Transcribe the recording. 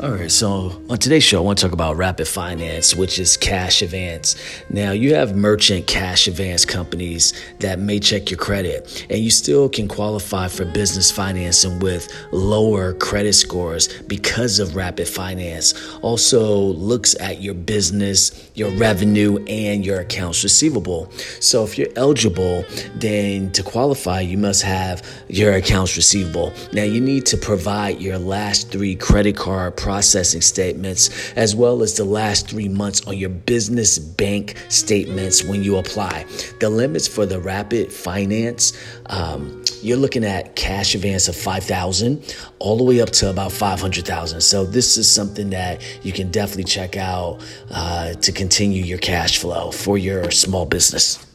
All right, so on today's show, I want to talk about Rapid Finance, which is cash advance. Now, you have merchant cash advance companies that may check your credit, and you still can qualify for business financing with lower credit scores because of Rapid Finance. Also, looks at your business, your revenue, and your accounts receivable. So, if you're eligible, then to qualify, you must have your accounts receivable. Now, you need to provide your last three credit card processing statements, as well as the last three months on your business bank statements when you apply. The limits for the rapid finance, um, you're looking at cash advance of 5,000 all the way up to about 500,000. So this is something that you can definitely check out uh, to continue your cash flow for your small business.